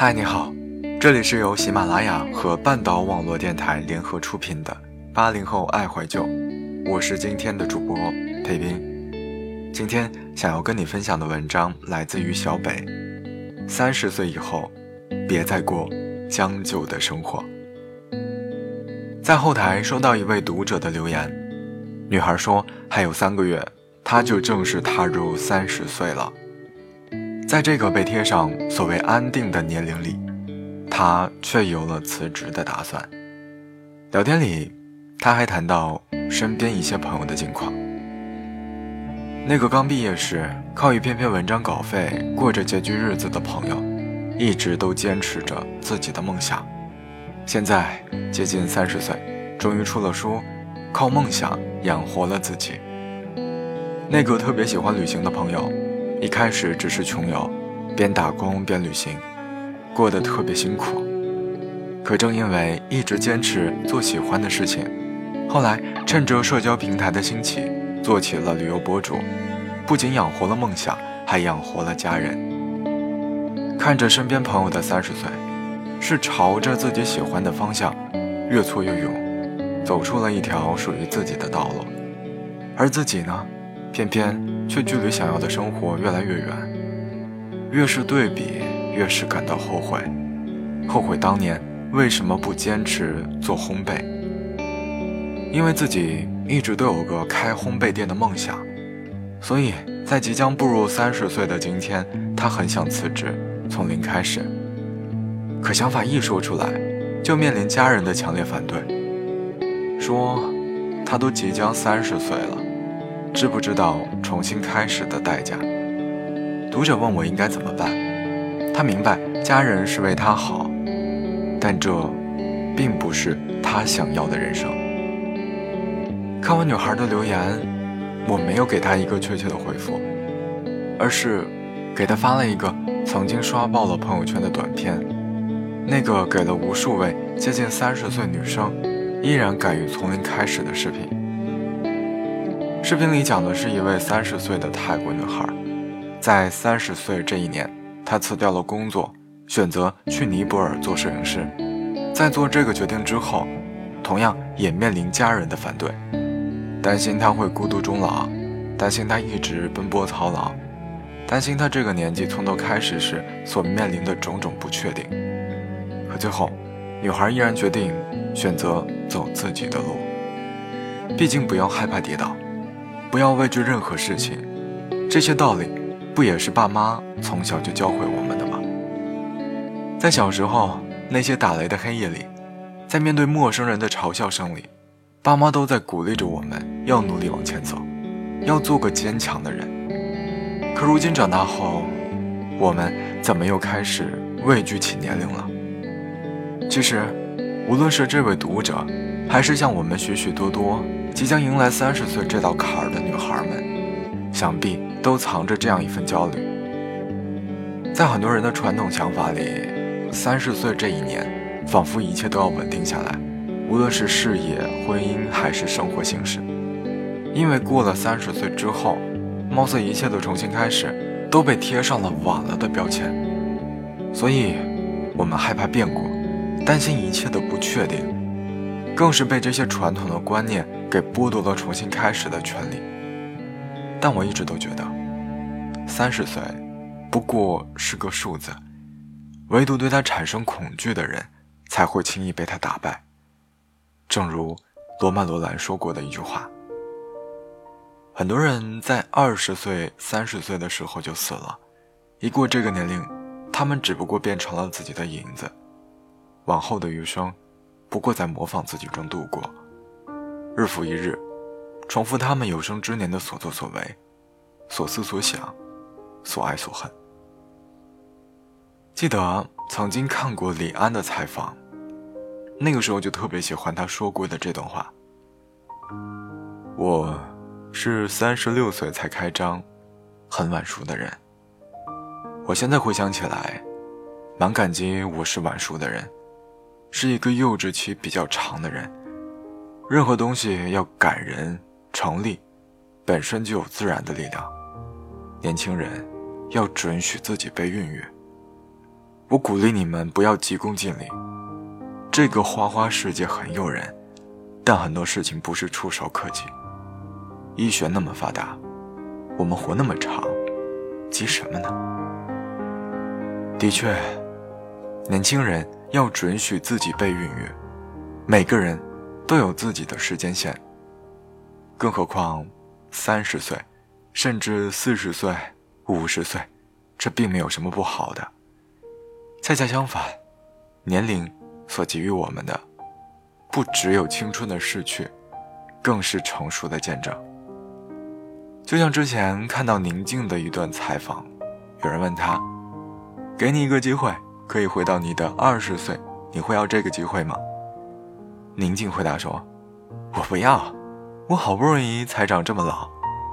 嗨，你好，这里是由喜马拉雅和半岛网络电台联合出品的《八零后爱怀旧》，我是今天的主播裴斌。今天想要跟你分享的文章来自于小北。三十岁以后，别再过将就的生活。在后台收到一位读者的留言，女孩说还有三个月，她就正式踏入三十岁了。在这个被贴上所谓安定的年龄里，他却有了辞职的打算。聊天里，他还谈到身边一些朋友的近况。那个刚毕业时靠一篇篇文章稿费过着拮据日子的朋友，一直都坚持着自己的梦想。现在接近三十岁，终于出了书，靠梦想养活了自己。那个特别喜欢旅行的朋友，一开始只是穷游，边打工边旅行，过得特别辛苦。可正因为一直坚持做喜欢的事情，后来趁着社交平台的兴起。做起了旅游博主，不仅养活了梦想，还养活了家人。看着身边朋友的三十岁，是朝着自己喜欢的方向越挫越勇，走出了一条属于自己的道路，而自己呢，偏偏却距离想要的生活越来越远。越是对比，越是感到后悔，后悔当年为什么不坚持做烘焙，因为自己。一直都有个开烘焙店的梦想，所以在即将步入三十岁的今天，他很想辞职，从零开始。可想法一说出来，就面临家人的强烈反对，说他都即将三十岁了，知不知道重新开始的代价？读者问我应该怎么办，他明白家人是为他好，但这并不是他想要的人生。看完女孩的留言，我没有给她一个确切的回复，而是给她发了一个曾经刷爆了朋友圈的短片，那个给了无数位接近三十岁女生依然敢于从零开始的视频。视频里讲的是一位三十岁的泰国女孩，在三十岁这一年，她辞掉了工作，选择去尼泊尔做摄影师。在做这个决定之后，同样也面临家人的反对。担心她会孤独终老，担心她一直奔波操劳，担心她这个年纪从头开始时所面临的种种不确定。可最后，女孩依然决定选择走自己的路。毕竟不要害怕跌倒，不要畏惧任何事情，这些道理不也是爸妈从小就教会我们的吗？在小时候那些打雷的黑夜里，在面对陌生人的嘲笑声里。爸妈都在鼓励着我们，要努力往前走，要做个坚强的人。可如今长大后，我们怎么又开始畏惧起年龄了？其实，无论是这位读者，还是像我们许许多多即将迎来三十岁这道坎儿的女孩们，想必都藏着这样一份焦虑。在很多人的传统想法里，三十岁这一年，仿佛一切都要稳定下来。无论是事业、婚姻还是生活形式，因为过了三十岁之后，貌似一切的重新开始都被贴上了晚了的标签，所以，我们害怕变故，担心一切的不确定，更是被这些传统的观念给剥夺了重新开始的权利。但我一直都觉得，三十岁不过是个数字，唯独对他产生恐惧的人，才会轻易被他打败。正如罗曼·罗兰说过的一句话：“很多人在二十岁、三十岁的时候就死了，一过这个年龄，他们只不过变成了自己的影子，往后的余生，不过在模仿自己中度过，日复一日，重复他们有生之年的所作所为，所思所想，所爱所恨。”记得曾经看过李安的采访。那个时候就特别喜欢他说过的这段话。我是三十六岁才开张，很晚熟的人。我现在回想起来，蛮感激我是晚熟的人，是一个幼稚期比较长的人。任何东西要感人成立，本身就有自然的力量。年轻人要准许自己被孕育。我鼓励你们不要急功近利。这个花花世界很诱人，但很多事情不是触手可及。医学那么发达，我们活那么长，急什么呢？的确，年轻人要准许自己被孕育。每个人都有自己的时间线。更何况，三十岁，甚至四十岁、五十岁，这并没有什么不好的。恰恰相反，年龄所给予我们的，不只有青春的逝去，更是成熟的见证。就像之前看到宁静的一段采访，有人问他：“给你一个机会，可以回到你的二十岁，你会要这个机会吗？”宁静回答说：“我不要，我好不容易才长这么老，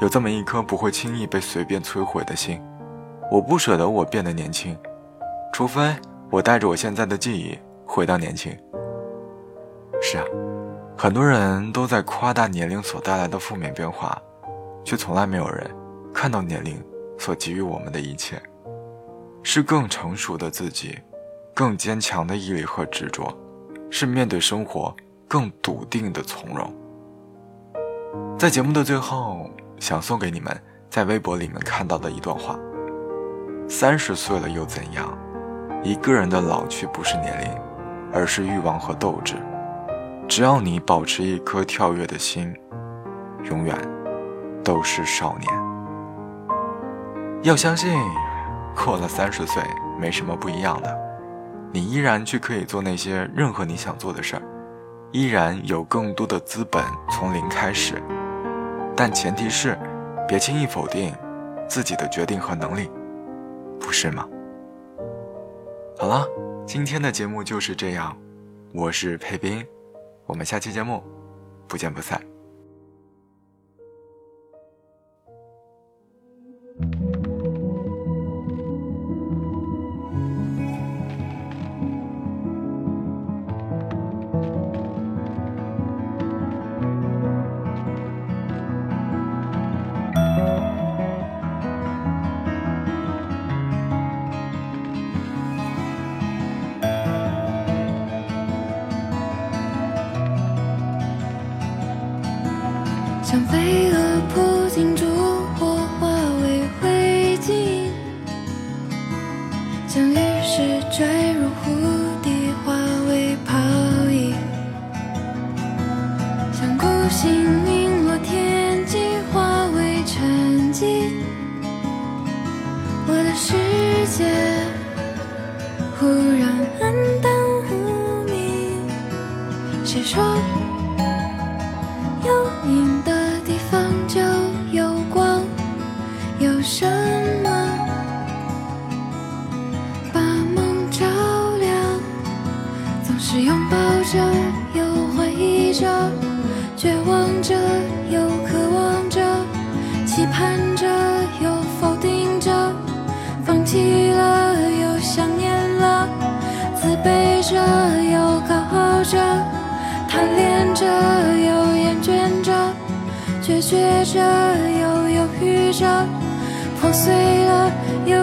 有这么一颗不会轻易被随便摧毁的心，我不舍得我变得年轻。”除非我带着我现在的记忆回到年轻。是啊，很多人都在夸大年龄所带来的负面变化，却从来没有人看到年龄所给予我们的一切，是更成熟的自己，更坚强的毅力和执着，是面对生活更笃定的从容。在节目的最后，想送给你们在微博里面看到的一段话：三十岁了又怎样？一个人的老去不是年龄，而是欲望和斗志。只要你保持一颗跳跃的心，永远都是少年。要相信，过了三十岁没什么不一样的，你依然去可以做那些任何你想做的事儿，依然有更多的资本从零开始。但前提是，别轻易否定自己的决定和能力，不是吗？好了，今天的节目就是这样，我是佩斌，我们下期节目不见不散。像飞蛾扑进烛火，化为灰烬；像雨势坠入湖底，化为泡影；像孤星陨落天际，化为沉寂。我的世界忽然暗淡无明，谁说是拥抱着，又怀疑着，绝望着，又渴望着，期盼着，又否定着，放弃了，又想念了，自卑着，又高傲着，贪恋着，又厌倦着，决绝着，又犹豫着。破碎了，犹